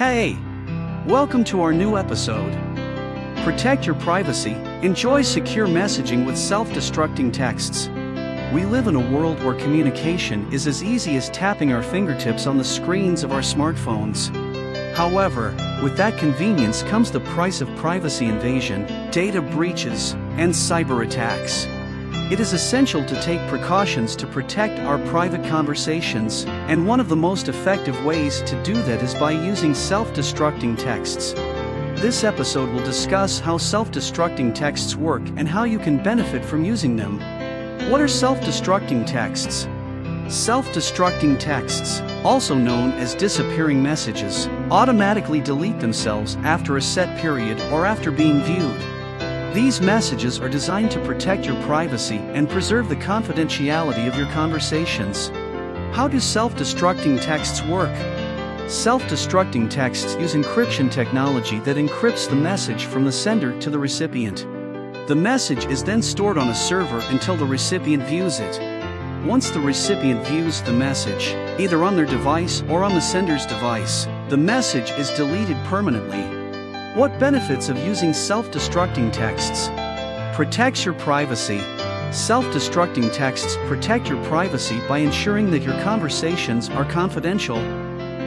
Hey! Welcome to our new episode. Protect your privacy, enjoy secure messaging with self destructing texts. We live in a world where communication is as easy as tapping our fingertips on the screens of our smartphones. However, with that convenience comes the price of privacy invasion, data breaches, and cyber attacks. It is essential to take precautions to protect our private conversations, and one of the most effective ways to do that is by using self destructing texts. This episode will discuss how self destructing texts work and how you can benefit from using them. What are self destructing texts? Self destructing texts, also known as disappearing messages, automatically delete themselves after a set period or after being viewed. These messages are designed to protect your privacy and preserve the confidentiality of your conversations. How do self destructing texts work? Self destructing texts use encryption technology that encrypts the message from the sender to the recipient. The message is then stored on a server until the recipient views it. Once the recipient views the message, either on their device or on the sender's device, the message is deleted permanently what benefits of using self-destructing texts? Protects your privacy. Self-destructing texts protect your privacy by ensuring that your conversations are confidential.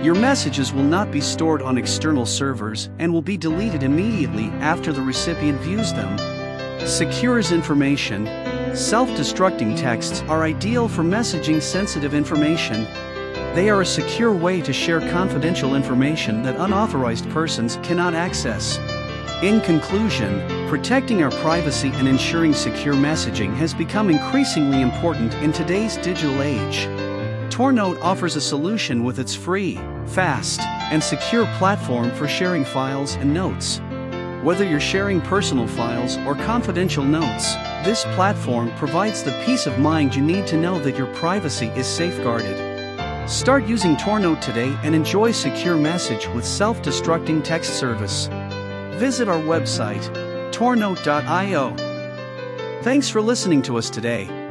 Your messages will not be stored on external servers and will be deleted immediately after the recipient views them. Secures information. Self-destructing texts are ideal for messaging sensitive information they are a secure way to share confidential information that unauthorized persons cannot access. In conclusion, protecting our privacy and ensuring secure messaging has become increasingly important in today's digital age. Tornote offers a solution with its free, fast, and secure platform for sharing files and notes. Whether you're sharing personal files or confidential notes, this platform provides the peace of mind you need to know that your privacy is safeguarded. Start using Tornote today and enjoy secure message with self-destructing text service. Visit our website, tornote.io. Thanks for listening to us today.